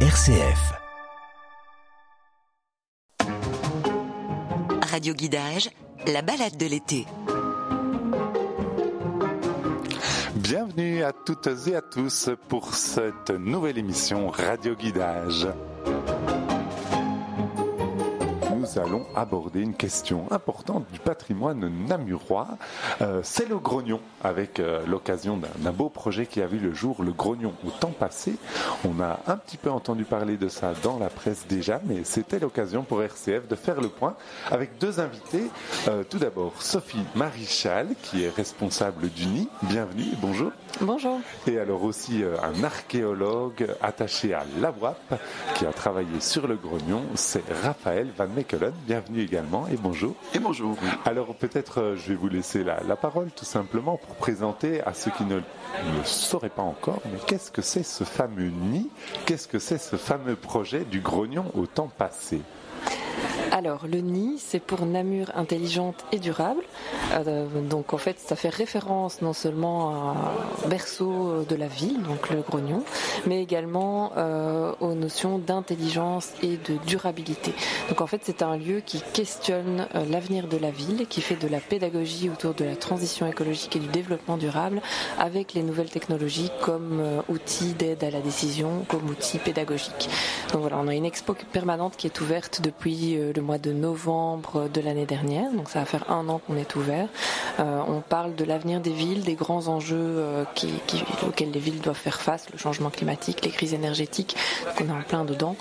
RCF. Radio Guidage, la balade de l'été. Bienvenue à toutes et à tous pour cette nouvelle émission Radio Guidage nous allons aborder une question importante du patrimoine namurois. Euh, c'est le grognon, avec euh, l'occasion d'un beau projet qui a vu le jour, le grognon au temps passé. On a un petit peu entendu parler de ça dans la presse déjà, mais c'était l'occasion pour RCF de faire le point avec deux invités. Euh, tout d'abord, Sophie Marichal, qui est responsable du NI. Bienvenue, bonjour. Bonjour. Et alors aussi un archéologue attaché à la WAP qui a travaillé sur le grognon, c'est Raphaël Van Bienvenue également et bonjour. Et bonjour. Alors peut-être euh, je vais vous laisser la, parole tout simplement pour présenter à ceux qui ne le sauraient pas encore, mais qu'est-ce que c'est ce fameux nid? Qu'est-ce que c'est ce fameux projet du grognon au temps passé? Alors, le nid, c'est pour Namur intelligente et durable. Euh, donc, en fait, ça fait référence non seulement à berceau de la ville, donc le grognon, mais également euh, aux notions d'intelligence et de durabilité. Donc, en fait, c'est un lieu qui questionne euh, l'avenir de la ville, qui fait de la pédagogie autour de la transition écologique et du développement durable avec les nouvelles technologies comme outils d'aide à la décision, comme outils pédagogiques. Donc voilà, on a une expo permanente qui est ouverte depuis le mois de novembre de l'année dernière, donc ça va faire un an qu'on est ouvert. Euh, on parle de l'avenir des villes, des grands enjeux euh, auxquels les villes doivent faire face, le changement climatique, les crises énergétiques, on est en plein dedans.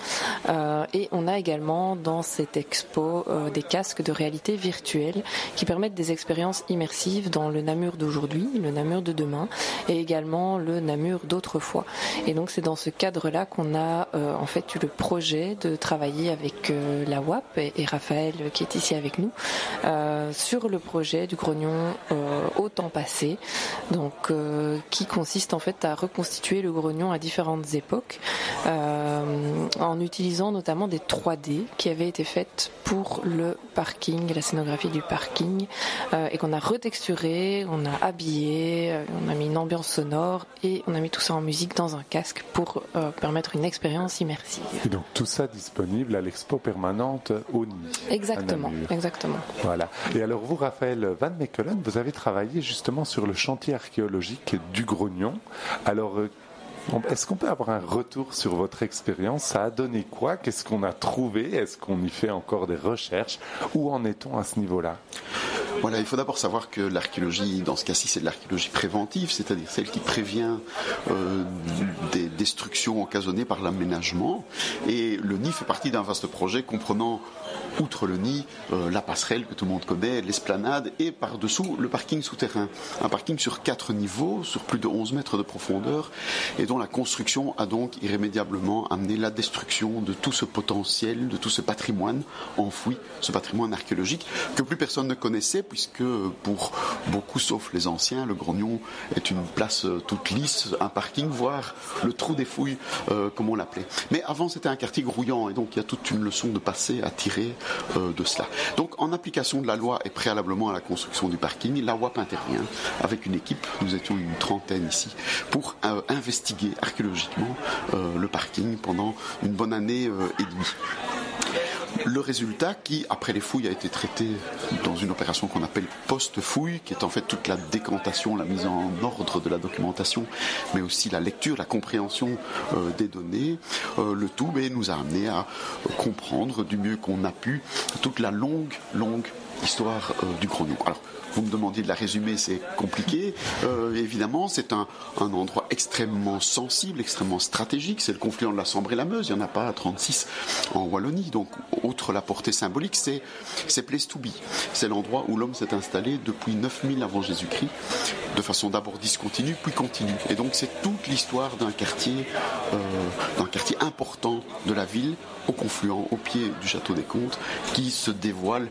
Euh, et on a également dans cette expo des casques de réalité virtuelle qui permettent des expériences immersives dans le Namur d'aujourd'hui, le Namur de demain et également le Namur d'autrefois. Et donc c'est dans ce cadre-là qu'on a en fait eu le projet de travailler avec la WAP Raphaël qui est ici avec nous euh, sur le projet du grognon euh, au temps passé, donc euh, qui consiste en fait à reconstituer le grognon à différentes époques en utilisant notamment des 3D qui avaient été faites pour le parking, la scénographie du parking et qu'on a retexturé, on a habillé, on a mis une ambiance sonore et on a mis tout ça en musique dans un casque pour permettre une expérience immersive. Et donc tout ça disponible à l'expo permanente au Exactement, exactement. Voilà. Et alors vous, Raphaël Van Meckelen, vous avez travaillé justement sur le chantier archéologique du Grognon. Alors euh, est-ce qu'on peut avoir un retour sur votre expérience? Ça a donné quoi? Qu'est-ce qu'on a trouvé? Est-ce qu'on y fait encore des recherches? Où en est-on à ce niveau-là? Voilà, il faut d'abord savoir que l'archéologie, dans ce cas-ci, c'est de l'archéologie préventive, c'est-à-dire celle qui prévient euh, des destructions occasionnées par l'aménagement. Et le nid fait partie d'un vaste projet comprenant outre le nid, euh, la passerelle que tout le monde connaît, l'esplanade et par-dessous le parking souterrain. Un parking sur quatre niveaux, sur plus de 11 mètres de profondeur et dont la construction a donc irrémédiablement amené la destruction de tout ce potentiel, de tout ce patrimoine enfoui, ce patrimoine archéologique que plus personne ne connaissait puisque pour beaucoup sauf les anciens, le Grognon est une place euh, toute lisse, un parking, voire le trou des fouilles euh, comme on l'appelait. Mais avant c'était un quartier grouillant et donc il y a toute une leçon de passé à tirer euh, de cela. Donc en application de la loi et préalablement à la construction du parking, la WAP intervient avec une équipe, nous étions une trentaine ici, pour investiguer archéologiquement le parking pendant une bonne année et demie. Le résultat qui, après les fouilles, a été traité dans une opération qu'on appelle post-fouille, qui est en fait toute la décantation, la mise en ordre de la documentation, mais aussi la lecture, la compréhension euh, des données. Euh, le tout nous a amené à comprendre du mieux qu'on a pu toute la longue, longue histoire euh, du Grognon. Alors, vous me demandiez de la résumer, c'est compliqué. Euh, évidemment, c'est un, endroit extrêmement sensible, extrêmement stratégique. C'est le confluent de la Sambre et la Meuse. Il n'y en a pas à 36 en Wallonie. Donc, outre la portée symbolique, c'est, c'est Place to Be. C'est l'endroit où l'homme s'est installé depuis 9000 avant Jésus-Christ, de façon d'abord discontinue, puis continue. Et donc, c'est toute l'histoire d'un quartier, euh, d'un quartier important de la ville, au confluent, au pied du château des Comtes, qui se dévoile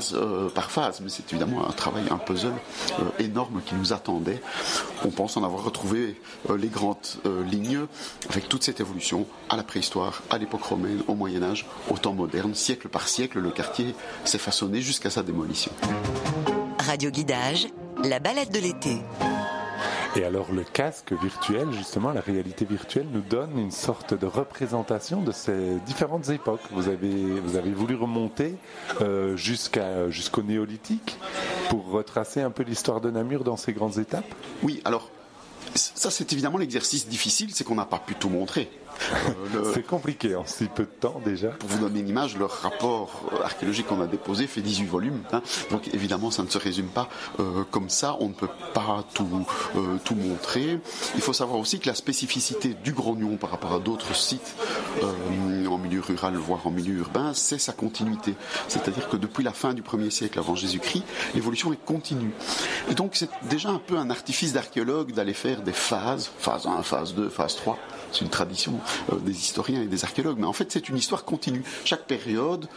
phase euh, par phase, mais c'est évidemment un travail, un puzzle euh, énorme qui nous attendait. On pense en avoir retrouvé euh, les grandes lignes avec toute cette évolution à la préhistoire, à l'époque romaine, au Moyen Âge, au temps moderne, siècle par siècle, le quartier s'est façonné jusqu'à sa démolition. Radio Guidage, la balade de l'été. Et alors le casque virtuel, justement, la réalité virtuelle nous donne une sorte de représentation de ces différentes époques. Vous avez, vous avez voulu remonter euh, jusqu'à, jusqu'au néolithique pour retracer un peu l'histoire de Namur dans ses grandes étapes? Oui, alors ça c'est évidemment l'exercice difficile, c'est qu'on n'a pas pu tout montrer. Euh, c'est compliqué en si peu de temps déjà. Pour vous donner une image, le rapport euh, archéologique qu'on a déposé fait 18 volumes. Hein. donc évidemment, ça ne se résume pas euh, comme ça. On ne peut pas tout, tout montrer. Il faut savoir aussi que la spécificité du Grognon par rapport à d'autres sites en milieu rural, voire en milieu urbain, c'est sa continuité. C'est-à-dire que depuis la fin du 1er siècle avant Jésus-Christ, l'évolution est continue. Et donc c'est déjà un peu un artifice d'archéologue d'aller faire des phases, phase 1, phase 2, phase 3 c'est une tradition euh, des historiens et des archéologues, mais en fait c'est une histoire continue. Chaque période,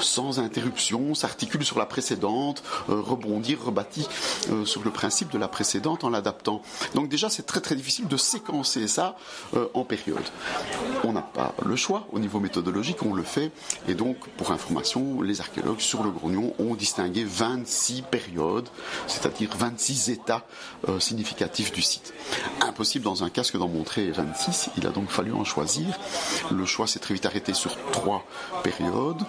sans interruption, s'articule sur la précédente, euh, rebondit, rebâtit euh, sur le principe de la précédente en l'adaptant. Donc déjà c'est très très difficile de séquencer ça en période. On n'a pas le choix au niveau méthodologique, on le fait, et donc pour information, les archéologues sur le Grognon ont distingué 26 périodes, c'est-à-dire 26 états significatifs du site. Impossible dans un casque d'en montrer 26 il a donc fallu en choisir. Le choix s'est très vite arrêté sur trois périodes.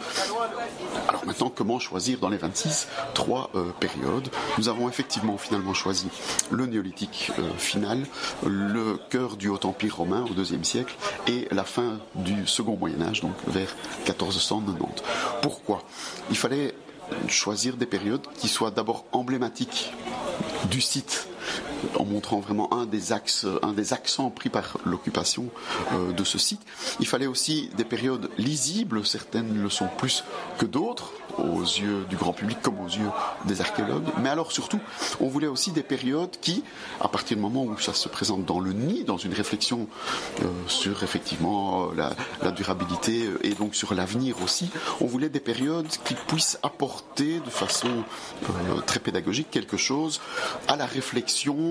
Alors maintenant, comment choisir dans les 26 trois euh, périodes Nous avons effectivement finalement choisi le néolithique euh, final, le cœur du Haut Empire romain au IIe siècle et la fin du Second Moyen Âge, donc vers 1490. Pourquoi? Il fallait choisir des périodes qui soient d'abord emblématiques du site en montrant vraiment un des axes, un des accents pris par l'occupation euh, de ce site. Il fallait aussi des périodes lisibles, certaines le sont plus que d'autres aux yeux du grand public comme aux yeux des archéologues. Mais alors surtout, on voulait aussi des périodes qui, à partir du moment où ça se présente dans le nid, dans une réflexion euh, sur effectivement la, la, durabilité et donc sur l'avenir aussi, on voulait des périodes qui puissent apporter de façon euh, très pédagogique quelque chose à la réflexion,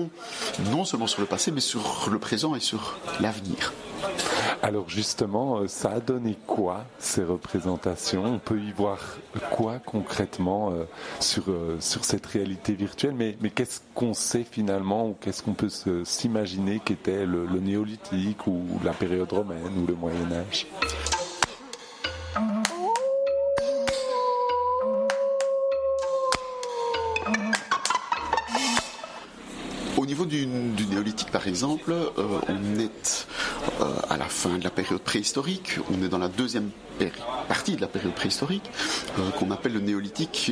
non seulement sur le passé, mais sur le présent et sur l'avenir. Alors justement, euh, ça a donné quoi ces représentations? On peut y voir quoi concrètement euh, sur, euh, sur cette réalité virtuelle? Mais, mais qu'est-ce qu'on sait finalement ou qu'est-ce qu'on peut s'imaginer qu'était le, le néolithique ou la période romaine ou le Moyen Âge? Du, néolithique, par exemple, euh, on est euh, à la fin de la période préhistorique, on est dans la deuxième partie de la période préhistorique, euh, qu'on appelle le néolithique,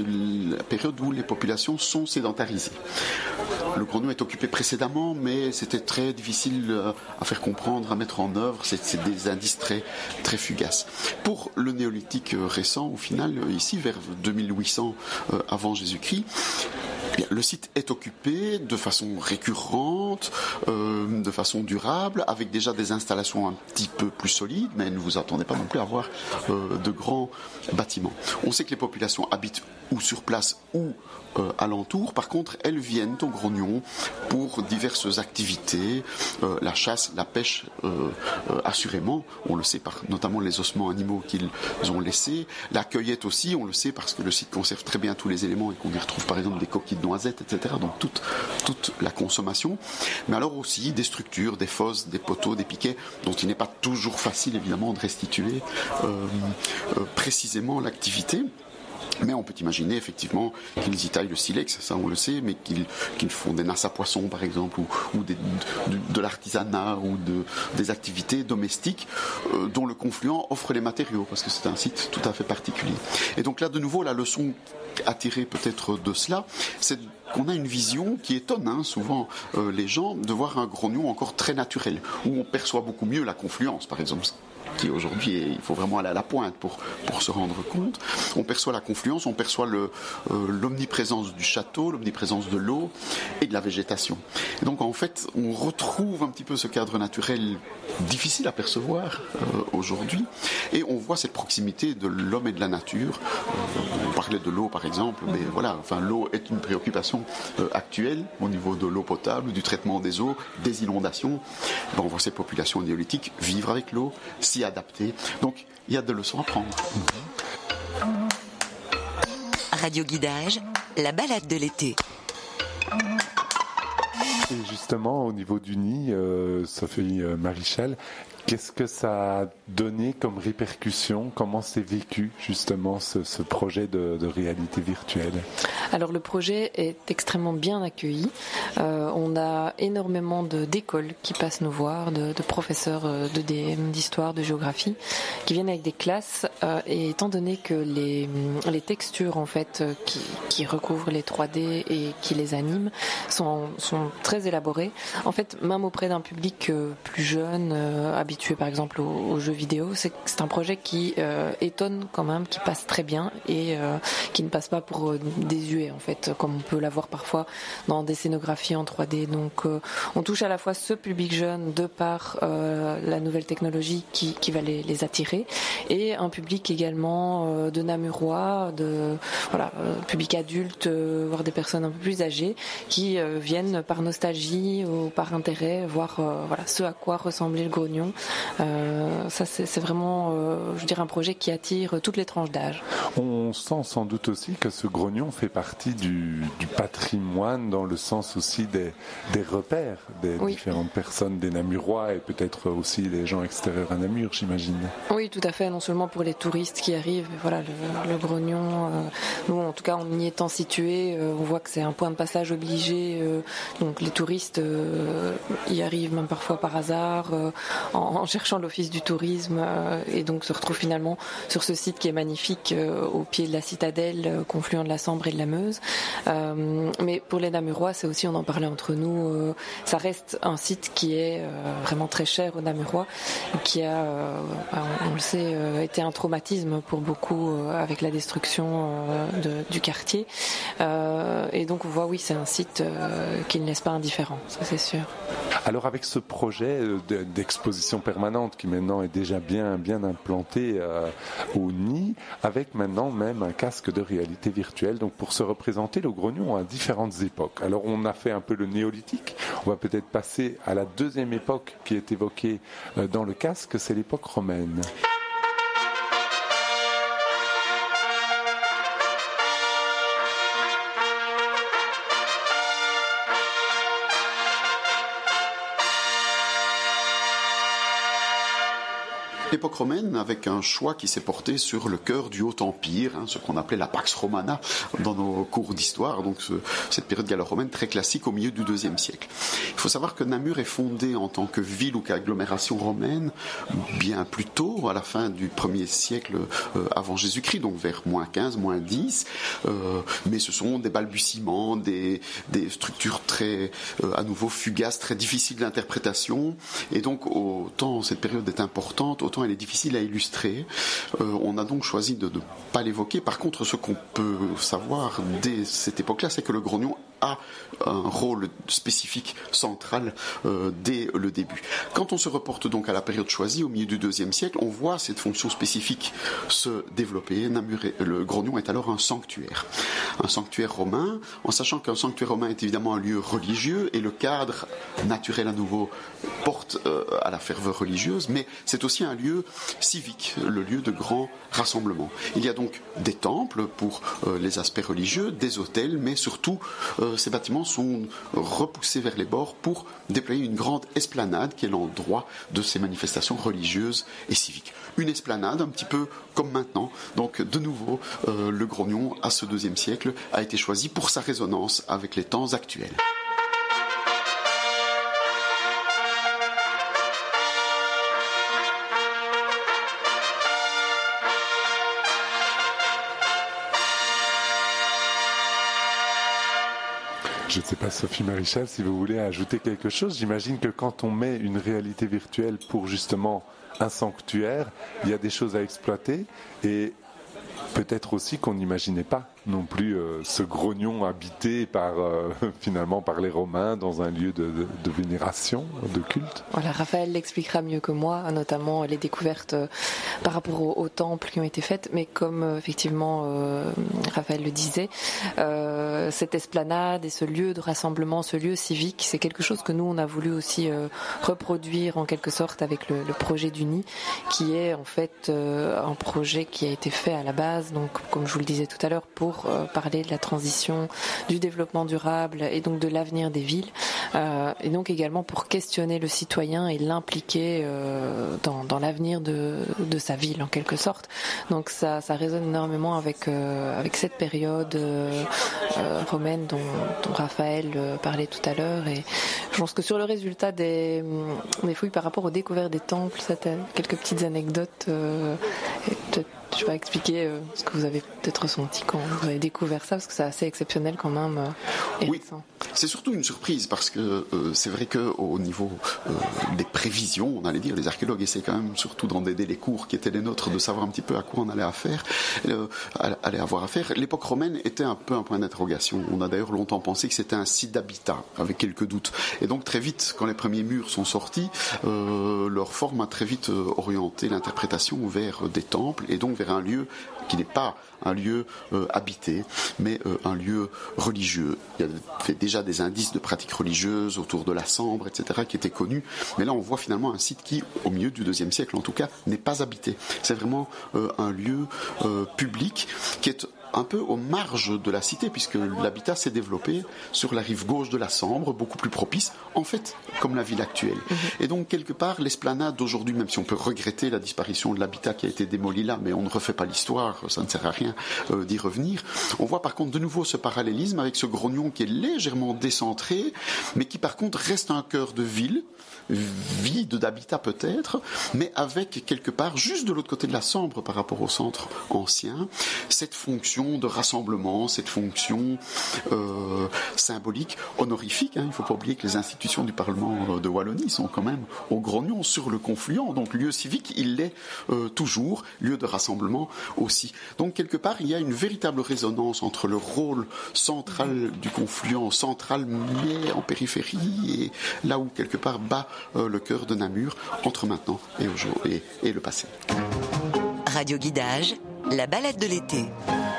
la période où les populations sont sédentarisées. Le Grenouille est occupé précédemment, mais c'était très difficile à faire comprendre, à mettre en œuvre. C'est des indices très, très fugaces. Pour le néolithique récent, au final, ici, vers 2800 avant Jésus-Christ, le site est occupé de façon récurrente, euh, de façon durable, avec déjà des installations un petit peu plus solides, mais ne vous attendez pas non plus à avoir euh, de grands bâtiments. On sait que les populations habitent ou sur place ou euh, alentour. Par contre, elles viennent au Grognon pour diverses activités, la chasse, la pêche, assurément, on le sait par notamment les ossements animaux qu'ils ont laissés, la cueillette aussi, on le sait parce que le site conserve très bien tous les éléments et qu'on y retrouve par exemple des coquilles noisettes, etc. Donc toute, toute la consommation. Mais alors aussi des structures, des fosses, des poteaux, des piquets, dont il n'est pas toujours facile évidemment de restituer précisément l'activité. Mais on peut imaginer effectivement qu'ils y taillent le silex, ça on le sait, mais qu'ils font des nasses à poissons par exemple, ou, de, l'artisanat, ou des activités domestiques euh, dont le confluent offre les matériaux, parce que c'est un site tout à fait particulier. Et donc là de nouveau, la leçon tirer peut-être de cela, c'est qu'on a une vision qui étonne hein, souvent euh, les gens de voir un grognon encore très naturel, où on perçoit beaucoup mieux la confluence par exemple qui aujourd'hui, il faut vraiment aller à la pointe pour, pour se rendre compte. On perçoit la confluence, on perçoit euh, l'omniprésence du château, l'omniprésence de l'eau et de la végétation. Et donc en fait, on retrouve un petit peu ce cadre naturel difficile à percevoir euh, aujourd'hui et on voit cette proximité de l'homme et de la nature. Euh, on parlait de l'eau par exemple, mais voilà, enfin l'eau est une préoccupation actuelle au niveau de l'eau potable, du traitement des eaux, des inondations. on voit ces populations néolithiques vivre avec l'eau, s'y adapté. Donc il y a des leçons à prendre. Radio Guidage, la balade de l'été. Et justement, au niveau du nid, euh, Sophie euh, Marichal, Qu'est-ce que ça a donné comme répercussion? Comment s'est vécu justement ce, projet de, réalité virtuelle? Alors le projet est extrêmement bien accueilli. Euh, on a énormément d'écoles qui passent nous voir, de, professeurs euh, de DM, d'histoire, de géographie, qui viennent avec des classes. Euh, et étant donné que les, les textures en fait qui, recouvrent les 3D et qui les animent sont, sont très élaborées, en fait même auprès d'un public plus jeune, habitué habitué par exemple aux, jeux vidéo, c'est c'est un projet qui euh, étonne quand même, qui passe très bien et euh, qui ne passe pas pour euh, désuet en fait, comme on peut l'avoir parfois dans des scénographies en 3D. Donc on touche à la fois ce public jeune de par la nouvelle technologie qui, qui va les, attirer et un public également de Namurois, de voilà, public adulte, voire des personnes un peu plus âgées qui viennent par nostalgie ou par intérêt voir voilà ce à quoi ressemblait le grognon ça, c'est vraiment, euh, je dirais, un projet qui attire toutes les tranches d'âge. On sent sans doute aussi que ce grognon fait partie du, patrimoine dans le sens aussi des, repères des différentes personnes, des Namurois et peut-être aussi des gens extérieurs à Namur, j'imagine. Oui, tout à fait. Non seulement pour les touristes qui arrivent, voilà, le, grognon. Euh, nous, en tout cas, en y étant situé, on voit que c'est un point de passage obligé. donc, les touristes y arrivent même parfois par hasard, en, en cherchant l'office du tourisme euh, et donc se retrouve finalement sur ce site qui est magnifique euh, au pied de la citadelle, euh, confluent de la Sambre et de la Meuse. mais pour les Namurois, c'est aussi, on en parlait entre nous, ça reste un site qui est vraiment très cher aux Namurois, qui a, on, le sait, été un traumatisme pour beaucoup avec la destruction du quartier. et donc on voit, oui, c'est un site qui ne laisse pas indifférent, ça c'est sûr. Alors avec ce projet d'exposition permanente qui maintenant est déjà bien, bien implantée euh, au nid, avec maintenant même un casque de réalité virtuelle. Donc pour se représenter le grognon à différentes époques. Alors on a fait un peu le néolithique, on va peut-être passer à la deuxième époque qui est évoquée euh, dans le casque, c'est l'époque romaine. L'époque romaine avec un choix qui s'est porté sur le cœur du Haut Empire, hein, ce qu'on appelait la Pax Romana dans nos cours d'histoire, donc cette période gallo-romaine très classique au milieu du IIe siècle. Il faut savoir que Namur est fondé en tant que ville ou qu'agglomération romaine bien plus tôt, à la fin du 1er siècle euh, avant Jésus-Christ, donc vers moins 15, moins 10, euh, mais ce sont des balbutiements, des, structures très, euh, à nouveau fugaces, très difficiles d'interprétation, et donc autant cette période est importante, autant elle est difficile à illustrer. Euh, on a donc choisi de ne pas l'évoquer. Par contre, ce qu'on peut savoir dès cette époque-là, c'est que le grognon un rôle spécifique central euh, dès le début. Quand on se reporte donc à la période choisie, au milieu du deuxième siècle, on voit cette fonction spécifique se développer. le grognon est alors un sanctuaire. Un sanctuaire romain, en sachant qu'un sanctuaire romain est évidemment un lieu religieux et le cadre naturel à nouveau porte euh, à la ferveur religieuse, mais c'est aussi un lieu civique, le lieu de grand rassemblement. Il y a donc des temples pour euh, les aspects religieux, des hôtels, mais surtout ces bâtiments sont repoussés vers les bords pour déployer une grande esplanade qui est l'endroit de ces manifestations religieuses et civiques. Une esplanade un petit peu comme maintenant. Donc de nouveau, euh, le grognon à ce deuxième siècle a été choisi pour sa résonance avec les temps actuels. Je ne sais pas, Sophie Marichal, si vous voulez ajouter quelque chose. J'imagine que quand on met une réalité virtuelle pour justement un sanctuaire, il y a des choses à exploiter et peut-être aussi qu'on n'imaginait pas non plus euh, ce grognon habité par euh, finalement par les Romains dans un lieu de, vénération, de culte. Voilà, Raphaël l'expliquera mieux que moi, notamment les découvertes euh, par rapport aux, temples qui ont été faites. Mais comme effectivement Raphaël le disait, cette esplanade et ce lieu de rassemblement, ce lieu civique, c'est quelque chose que nous on a voulu aussi reproduire en quelque sorte avec le, projet du nid, qui est en fait un projet qui a été fait à la base, donc comme je vous le disais tout à l'heure, pour pour parler de la transition, du développement durable et donc de l'avenir des villes, et donc également pour questionner le citoyen et l'impliquer dans, l'avenir de, sa ville en quelque sorte. Donc ça, résonne énormément avec, cette période romaine dont, Raphaël parlait tout à l'heure. Et je pense que sur le résultat des, fouilles par rapport aux découvertes des temples, quelques petites anecdotes. Euh, je vais expliquer euh, ce que vous avez peut-être ressenti quand vous avez découvert ça, parce que c'est assez exceptionnel quand même. Euh, oui, c'est surtout une surprise parce que euh, c'est vrai qu'au niveau des prévisions, on allait dire, les archéologues essaient quand même, surtout dans des délais courts qui étaient les nôtres, de savoir un petit peu à quoi on allait affaire, allait avoir affaire. L'époque romaine était un peu un point d'interrogation. On a d'ailleurs longtemps pensé que c'était un site d'habitat, avec quelques doutes. Et donc très vite, quand les premiers murs sont sortis, leur forme a très vite orienté l'interprétation vers des temples et donc vers un lieu qui n'est pas un lieu euh, habité, mais euh, un lieu religieux. Il y avait déjà des indices de pratiques religieuses autour de la Sambre, etc., qui étaient connus. Mais là, on voit finalement un site qui, au milieu du deuxième siècle en tout cas, n'est pas habité. C'est vraiment euh, un lieu public qui est un peu aux marges de la cité, puisque l'habitat s'est développé sur la rive gauche de la Sambre, beaucoup plus propice, en fait, comme la ville actuelle. Mhm. Et donc, quelque part, l'esplanade d'aujourd'hui, même si on peut regretter la disparition de l'habitat qui a été démoli là, mais on ne refait pas l'histoire, ça ne sert à rien euh, d'y revenir, on voit par contre de nouveau ce parallélisme avec ce grognon qui est légèrement décentré, mais qui par contre reste un cœur de ville, vide d'habitat peut-être, mais avec quelque part, juste de l'autre côté de la Sambre par rapport au centre ancien, cette fonction de rassemblement, cette fonction euh, symbolique, honorifique. Hein. Il ne faut pas oublier que les institutions du Parlement de Wallonie sont quand même au grognon sur le confluent, donc lieu civique, il l'est euh, toujours, lieu de rassemblement aussi. Donc quelque part, il y a une véritable résonance entre le rôle central du confluent, central mais en périphérie, et là où quelque part bat euh, le cœur de Namur entre maintenant et, et, le passé. Radio Guidage, la balade de l'été.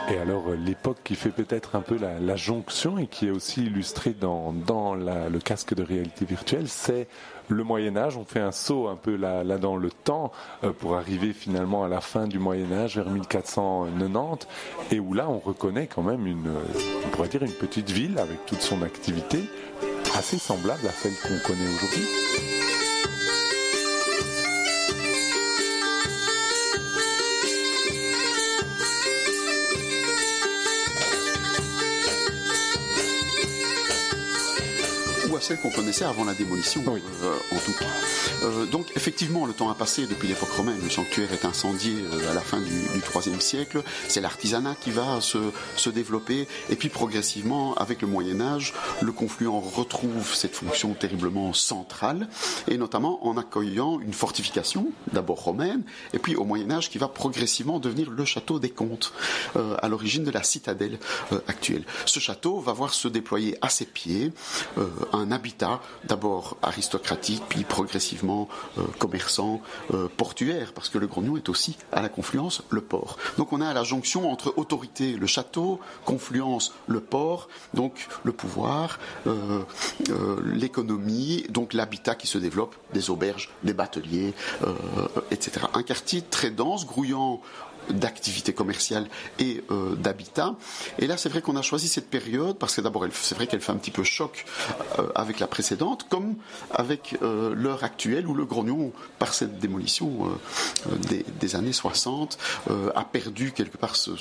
Et alors euh, l'époque qui fait peut-être un peu la, jonction et qui est aussi illustrée dans, dans le casque de réalité virtuelle, c'est le Moyen Âge. On fait un saut un peu là, dans le temps euh, pour arriver finalement à la fin du Moyen Âge vers 1490 et où là on reconnaît quand même une, on pourrait dire une petite ville avec toute son activité assez semblable à celle qu'on connaît aujourd'hui. Celle qu'on connaissait avant la démolition, euh, en tout cas. Euh, donc effectivement, le temps a passé depuis l'époque romaine. Le sanctuaire est incendié euh, à la fin du, IIIe siècle. C'est l'artisanat qui va se, se, développer. Et puis progressivement, avec le Moyen Âge, le confluent retrouve cette fonction terriblement centrale, et notamment en accueillant une fortification, d'abord romaine, et puis au Moyen Âge qui va progressivement devenir le château des comtes, à l'origine de la citadelle actuelle. Ce château va voir se déployer à ses pieds un habitat, d'abord aristocratique, puis progressivement euh, commerçant, euh, portuaire, parce que le Grognon est aussi à la confluence le port. Donc on a la jonction entre autorité, le château, confluence, le port, donc le pouvoir, euh, l'économie, donc l'habitat qui se développe, des auberges, des bateliers, etc. Un quartier très dense, grouillant d'activité commerciale et euh, d'habitat. Et là, c'est vrai qu'on a choisi cette période parce que d'abord, c'est vrai qu'elle fait un petit peu choc euh, avec la précédente, comme avec euh, l'heure actuelle où le grognon, par cette démolition des, années 60, a perdu quelque part son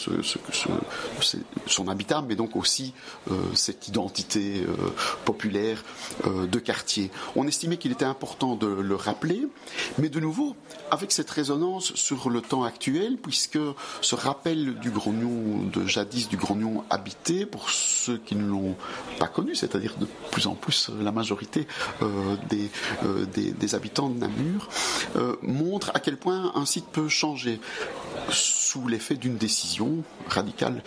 habitat, mais donc aussi cette identité populaire de quartier. On estimait qu'il était important de le rappeler, mais de nouveau, avec cette résonance sur le temps actuel, puisque ce rappel du grognon de jadis, du grognon habité, pour ceux qui ne l'ont pas connu, c'est-à-dire de plus en plus la majorité euh, euh, des, habitants de Namur, euh, montre à quel point un site peut changer sous l'effet d'une décision radicale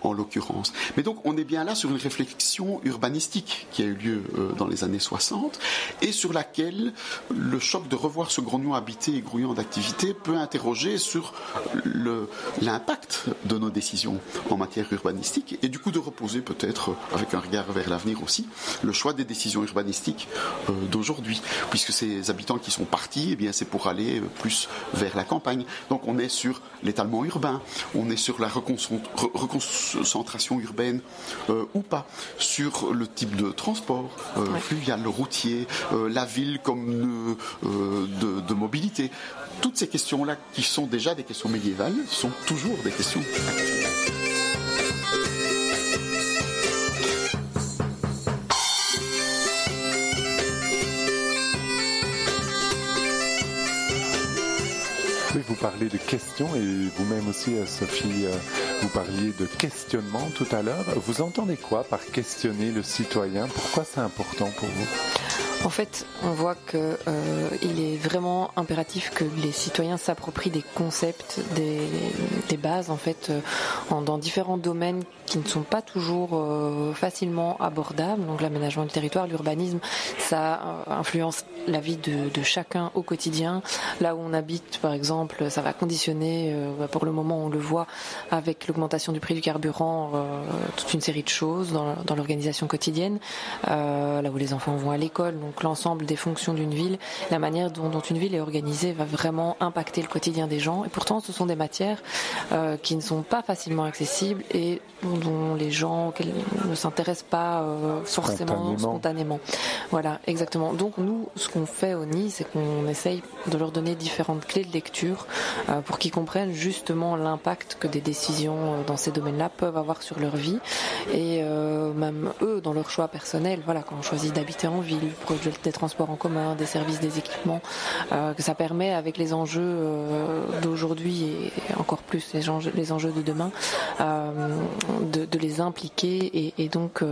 en l'occurrence. Mais donc on est bien là sur une réflexion urbanistique qui a eu lieu dans les années 60 et sur laquelle le choc de revoir ce grognon habité et grouillant d'activité peut interroger sur l'impact de nos décisions en matière urbanistique et du coup de reposer peut-être avec un regard vers l'avenir aussi le choix des décisions urbanistiques euh, d'aujourd'hui puisque ces habitants qui sont partis eh bien c'est pour aller plus vers la campagne donc on est sur l'étalement urbain, on est sur la reconcentration urbaine ou pas, sur le type de transport fluvial, routier, la ville comme de, de mobilité. Toutes ces questions-là, qui sont déjà des questions médiévales, sont toujours des questions actuelles. Parlez de questions et vous-même aussi, euh, Sophie, euh, vous parliez de questionnement tout à l'heure. Vous entendez quoi par questionner le citoyen? Pourquoi c'est important pour vous? En fait, on voit qu'il euh, est vraiment impératif que les citoyens s'approprient des concepts, des, bases, en fait, euh, dans différents domaines qui ne sont pas toujours euh, facilement abordables. Donc l'aménagement du territoire, l'urbanisme, ça influence la vie de, chacun au quotidien. Là où on habite, par exemple, ça va conditionner, bah, pour le moment, on le voit avec l'augmentation du prix du carburant, toute une série de choses dans l'organisation quotidienne. là où les enfants vont à l'école, donc l'ensemble des fonctions d'une ville, la manière dont, une ville est organisée va vraiment impacter le quotidien des gens. Et pourtant, ce sont des matières euh, qui ne sont pas facilement accessibles et dont les gens ne s'intéressent pas euh, forcément spontanément. Voilà, exactement. Donc nous, ce qu'on fait au NI, c'est qu'on essaye de leur donner différentes clés de lecture euh, pour qu'ils comprennent justement l'impact que des décisions dans ces domaines-là peuvent avoir sur leur vie et même eux dans leur choix personnel. Voilà, quand on choisit d'habiter en ville, des transports en commun, des services, des équipements, euh, que ça permet avec les enjeux euh, d'aujourd'hui et encore plus les enjeux, les enjeux de demain, euh, de, les impliquer et, donc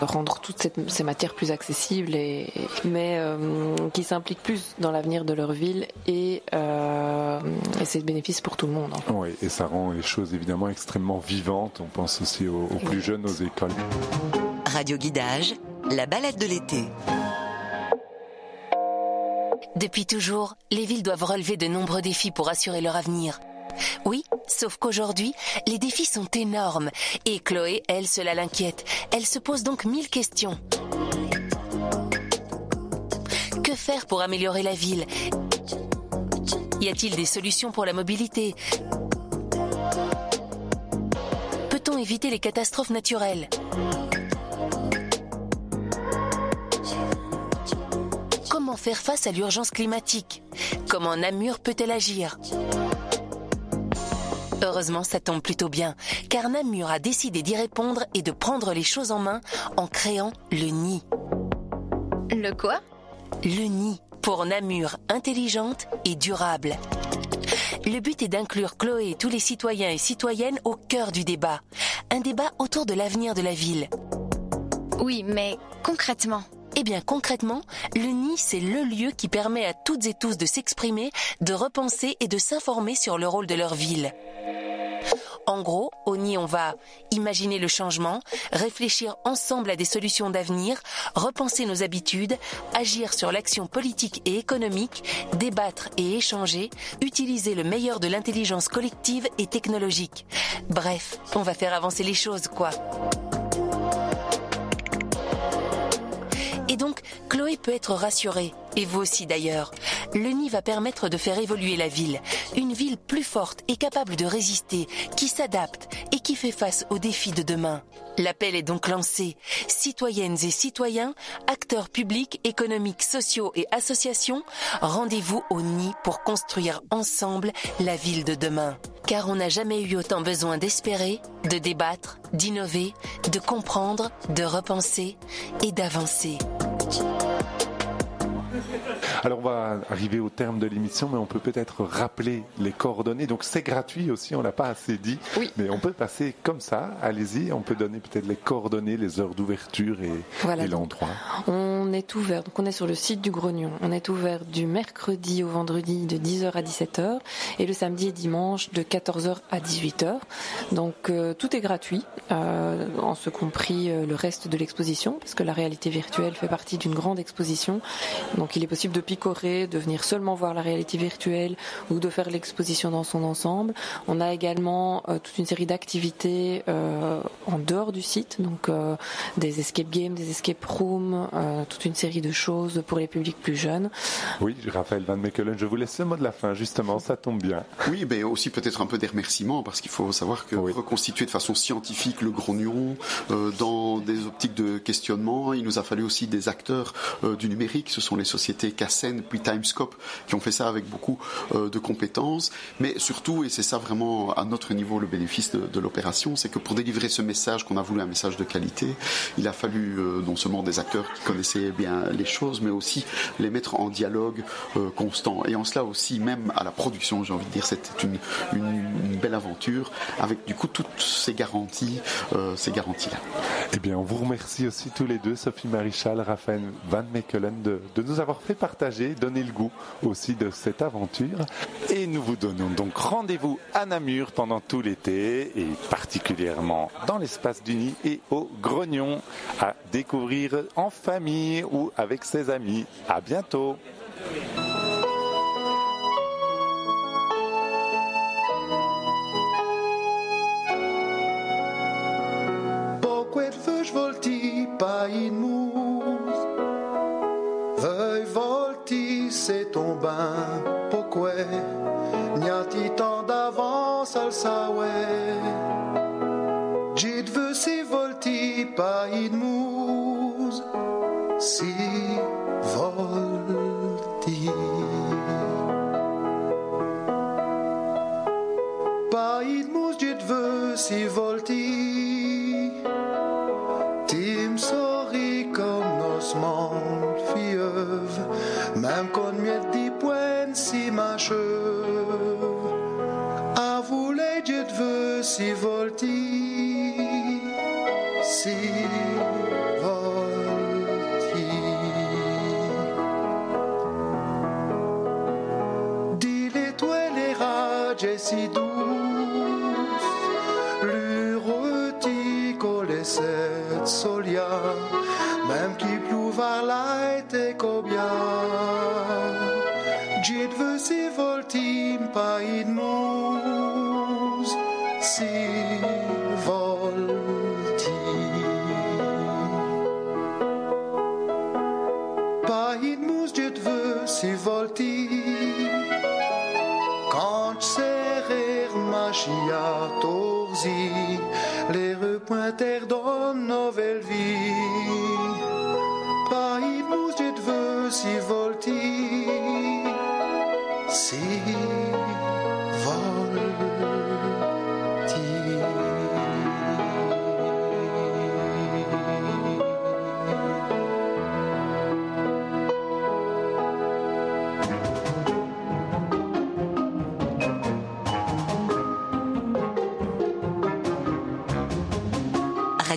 rendre toutes ces matières plus accessibles, et, mais qui s'impliquent plus dans l'avenir de leur ville et, c'est de bénéfice pour tout le monde. Oui, et ça rend les choses évidemment extrêmement vivantes. On pense aussi aux, aux plus jeunes, aux écoles. Radio Guidage, la balade de l'été. Depuis toujours, les villes doivent relever de nombreux défis pour assurer leur avenir. Oui, sauf qu'aujourd'hui, les défis sont énormes. Et Chloé, elle, cela l'inquiète. Elle se pose donc mille questions. Que faire pour améliorer la ville? Y a-t-il des solutions pour la mobilité? Peut-on éviter les catastrophes naturelles? Faire face à l'urgence climatique? Comment Namur peut-elle agir? Heureusement, ça tombe plutôt bien, car Namur a décidé d'y répondre et de prendre les choses en main en créant le nid. Le quoi? Le nid, pour Namur intelligente et durable. Le but est d'inclure Chloé et tous les citoyens et citoyennes au cœur du débat. Un débat autour de l'avenir de la ville. Oui, mais concrètement, eh bien concrètement, le nid, c'est le lieu qui permet à toutes et tous de s'exprimer, de repenser et de s'informer sur le rôle de leur ville. En gros, au nid, on va imaginer le changement, réfléchir ensemble à des solutions d'avenir, repenser nos habitudes, agir sur l'action politique et économique, débattre et échanger, utiliser le meilleur de l'intelligence collective et technologique. Bref, on va faire avancer les choses, quoi. Et donc, Chloé peut être rassurée, et vous aussi d'ailleurs. Le nid va permettre de faire évoluer la ville. Une ville plus forte et capable de résister, qui s'adapte et qui fait face aux défis de demain. L'appel est donc lancé. Citoyennes et citoyens, acteurs publics, économiques, sociaux et associations, rendez-vous au nid pour construire ensemble la ville de demain. Car on n'a jamais eu autant besoin d'espérer, de débattre, d'innover, de comprendre, de repenser et d'avancer. Alors on va arriver au terme de l'émission, mais on peut peut-être rappeler les coordonnées. Donc c'est gratuit aussi, on l'a pas assez dit, oui. mais on peut passer comme ça. Allez-y, on peut donner peut-être les coordonnées, les heures d'ouverture et, l'endroit. On est ouvert, donc on est sur le site du Grognon. On est ouvert du mercredi au vendredi de 10h à 17h et le samedi et dimanche de 14h à 18h. Donc euh, tout est gratuit, euh, en ce compris euh, le reste de l'exposition, parce que la réalité virtuelle fait partie d'une grande exposition. Donc il est possible de picorer, de venir seulement voir la réalité virtuelle ou de faire l'exposition dans son ensemble. On a également toute une série d'activités en dehors du site, donc des escape games, des escape rooms, toute une série de choses pour les publics plus jeunes. Oui, Raphaël Van Mekelen, je vous laisse le mot de la fin, justement, ça tombe bien. Oui, mais aussi peut-être un peu des remerciements, parce qu'il faut savoir que reconstituer de façon scientifique le grognon euh, dans des optiques de questionnement, il nous a fallu aussi des acteurs euh, du numérique, ce sont les sociétés Puis Timescope qui ont fait ça avec beaucoup euh, de compétences, mais surtout, et c'est ça vraiment à notre niveau le bénéfice de, l'opération, c'est que pour délivrer ce message qu'on a voulu un message de qualité, il a fallu non seulement des acteurs qui connaissaient bien les choses, mais aussi les mettre en dialogue constant. Et en cela aussi, même à la production, j'ai envie de dire, c'était une, belle aventure avec du coup toutes ces garanties, euh, ces garanties-là. Eh bien, on vous remercie aussi tous les deux, Sophie Marichal, Raphaël Van Mekelen, de nous avoir fait partager, donner le goût aussi de cette aventure. Et nous vous donnons donc rendez-vous à Namur pendant tout l'été et particulièrement dans l'espace du Nid et au Grognon à découvrir en famille ou avec ses amis. À bientôt. Sawe Dit veux si volti pas in mousse. Si volti. In mousse dit veux si volti. Même con miet di poen si m'acheuve. Si volti, si volti. Dis l'étoile les rages si magia torsi, les repointer dans nouvelle vie. Pa in mus git vă si volti, si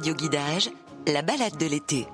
Radio Guidage, la balade de l'été.